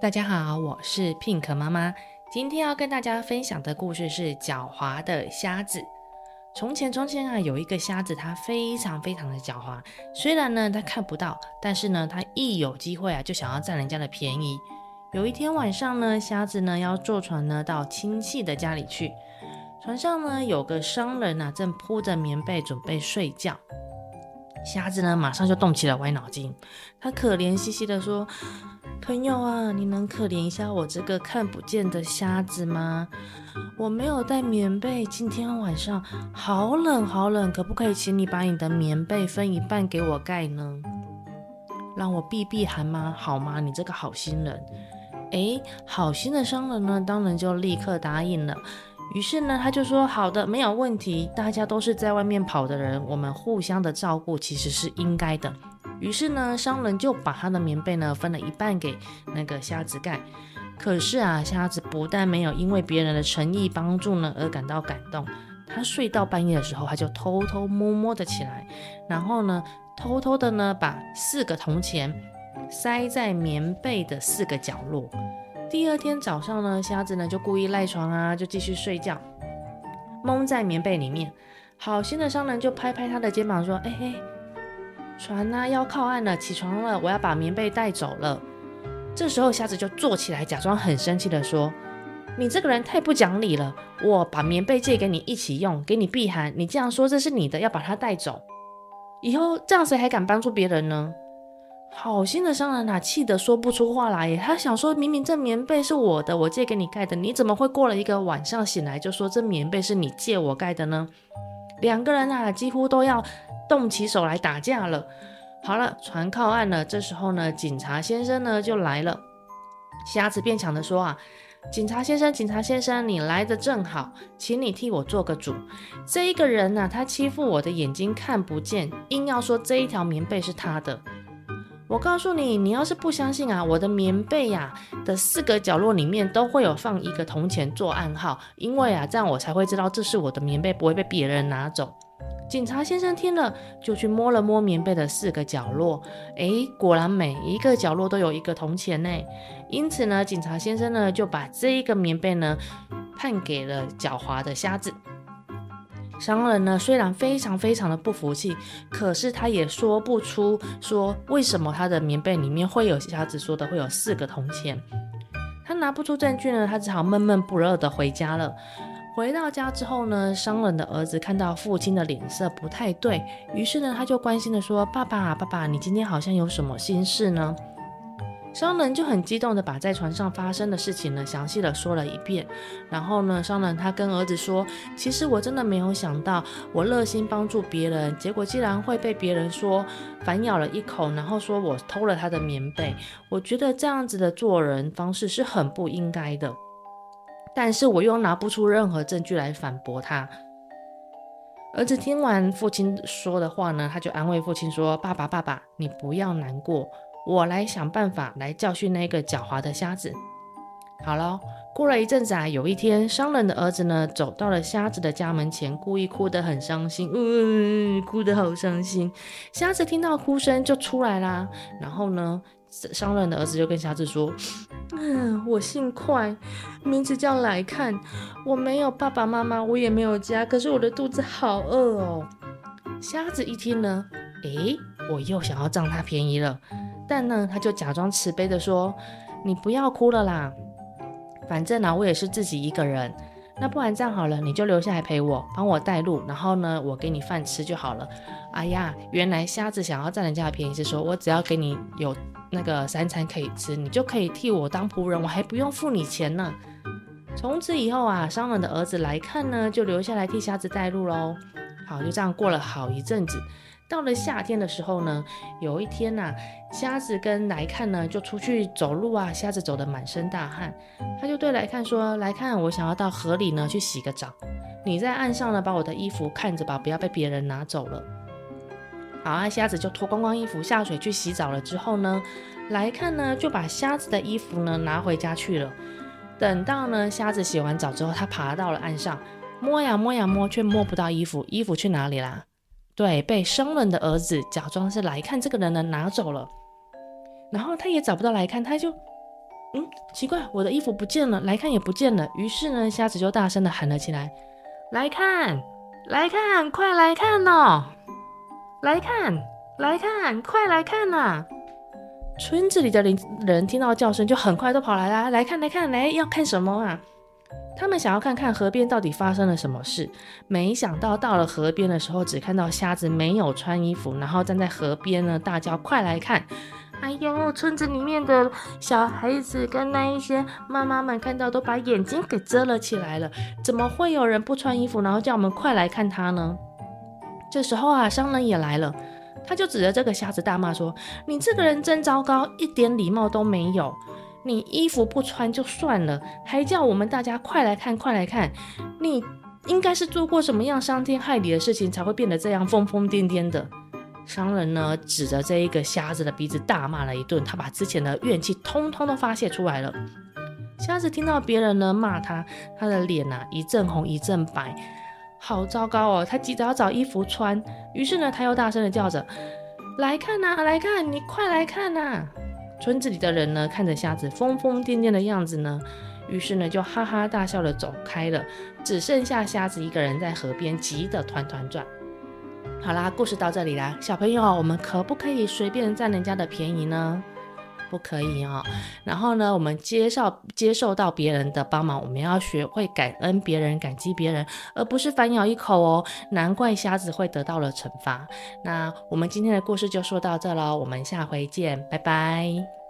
大家好，我是 Pink 妈妈。今天要跟大家分享的故事是狡猾的瞎子。从前，从前啊，有一个瞎子，他非常非常的狡猾。虽然呢，他看不到，但是呢，他一有机会啊，就想要占人家的便宜。有一天晚上呢，瞎子呢要坐船呢到亲戚的家里去。船上呢有个商人啊，正铺着棉被准备睡觉。瞎子呢马上就动起了歪脑筋，他可怜兮兮的说。朋友啊，你能可怜一下我这个看不见的瞎子吗？我没有带棉被，今天晚上好冷好冷，可不可以请你把你的棉被分一半给我盖呢？让我避避寒吗？好吗？你这个好心人。诶，好心的商人呢，当然就立刻答应了。于是呢，他就说：“好的，没有问题。大家都是在外面跑的人，我们互相的照顾其实是应该的。”于是呢，商人就把他的棉被呢分了一半给那个瞎子盖。可是啊，瞎子不但没有因为别人的诚意帮助呢而感到感动，他睡到半夜的时候，他就偷偷摸摸的起来，然后呢，偷偷的呢把四个铜钱塞在棉被的四个角落。第二天早上呢，瞎子呢就故意赖床啊，就继续睡觉，蒙在棉被里面。好心的商人就拍拍他的肩膀说：“哎嘿。”船呢、啊、要靠岸了，起床了，我要把棉被带走了。这时候瞎子就坐起来，假装很生气的说：“你这个人太不讲理了！我把棉被借给你一起用，给你避寒，你这样说这是你的，要把它带走。以后这样谁还敢帮助别人呢？”好心的商人哪气得说不出话来耶。他想说，明明这棉被是我的，我借给你盖的，你怎么会过了一个晚上醒来就说这棉被是你借我盖的呢？两个人啊，几乎都要。动起手来打架了。好了，船靠岸了。这时候呢，警察先生呢就来了。瞎子变强的说啊，警察先生，警察先生，你来的正好，请你替我做个主。这一个人呢、他欺负我的眼睛看不见，硬要说这一条棉被是他的。我告诉你，你要是不相信啊，我的棉被呀、的四个角落里面都会有放一个铜钱做暗号，因为啊，这样我才会知道这是我的棉被，不会被别人拿走。警察先生听了，就去摸了摸棉被的四个角落，诶，果然每一个角落都有一个铜钱呢。因此呢，警察先生呢就把这一个棉被呢判给了狡猾的瞎子。商人呢虽然非常非常的不服气，可是他也说不出说为什么他的棉被里面会有瞎子说的会有四个铜钱。他拿不出证据呢，他只好闷闷不乐的回家了。回到家之后呢，商人的儿子看到父亲的脸色不太对，于是呢，他就关心的说：“爸爸，爸爸，你今天好像有什么心事呢？”商人就很激动地把在船上发生的事情呢，详细的说了一遍。然后呢，商人他跟儿子说：“其实我真的没有想到，我热心帮助别人，结果竟然会被别人说反咬了一口，然后说我偷了他的棉被。我觉得这样子的做人方式是很不应该的。”但是我又拿不出任何证据来反驳他。儿子听完父亲说的话呢，他就安慰父亲说：“爸爸，爸爸，你不要难过，我来想办法来教训那个狡猾的瞎子。”好了，过了一阵子啊，有一天，商人的儿子呢走到了瞎子的家门前，故意哭得很伤心，呜嗯，哭得好伤心。瞎子听到哭声就出来啦，然后呢，商人的儿子就跟瞎子说。嗯，我姓快，名字叫来看。我没有爸爸妈妈，我也没有家，可是我的肚子好饿哦。瞎子一听呢，诶，我又想要占他便宜了。但呢，他就假装慈悲的说：“你不要哭了啦，反正呢，我也是自己一个人。那不然这样好了，你就留下来陪我，帮我带路，然后呢，我给你饭吃就好了。”哎呀，原来瞎子想要占人家的便宜，是说我只要给你有。那个三餐可以吃，你就可以替我当仆人，我还不用付你钱呢。从此以后啊，商人的儿子来看呢，就留下来替瞎子带路喽。好，就这样过了好一阵子。到了夏天的时候呢，有一天呐、啊，瞎子跟来看呢就出去走路啊，瞎子走得满身大汗，他就对来看说：“来看，我想要到河里呢去洗个澡，你在岸上呢把我的衣服看着吧，不要被别人拿走了。”好啊，瞎子就脱光光衣服下水去洗澡了。之后呢，来看呢，就把瞎子的衣服呢拿回家去了。等到呢，瞎子洗完澡之后，他爬到了岸上，摸呀摸呀摸，却摸不到衣服。衣服去哪里啦？对，被生人的儿子假装是来看这个人呢拿走了。然后他也找不到来看，他就嗯，奇怪，我的衣服不见了，来看也不见了。于是呢，瞎子就大声的喊了起来：“来看，来看，快来看哦！来看，来看，快来看呐！”村子里的人听到叫声，就很快都跑来啦，来看，来看，来要看什么啊？他们想要看看河边到底发生了什么事。没想到到了河边的时候，只看到瞎子没有穿衣服，然后站在河边呢，大叫：“快来看！”哎呦，村子里面的小孩子跟那一些妈妈们看到都把眼睛给遮了起来了。怎么会有人不穿衣服，然后叫我们快来看他呢？这时候啊，商人也来了，他就指着这个瞎子大骂说：“你这个人真糟糕，一点礼貌都没有。你衣服不穿就算了，还叫我们大家快来看，快来看。你应该是做过什么样伤天害理的事情，才会变得这样疯疯癫癫的。”商人呢，指着这一个瞎子的鼻子大骂了一顿，他把之前的怨气通通都发泄出来了。瞎子听到别人呢骂他，他的脸呐、一阵红一阵白，好糟糕哦！他急着要找衣服穿，于是呢他又大声的叫着：“来看呐，来看，你快来看呐！”村子里的人呢看着瞎子疯疯癫癫的样子呢，于是呢就哈哈大笑的走开了，只剩下瞎子一个人在河边急得团团转。好啦，故事到这里啦，小朋友，我们可不可以随便占人家的便宜呢？不可以哦。然后呢，我们接受接受到别人的帮忙，我们要学会感恩别人、感激别人，而不是反咬一口哦。难怪瞎子会得到了惩罚。那我们今天的故事就说到这喽，我们下回见，拜拜。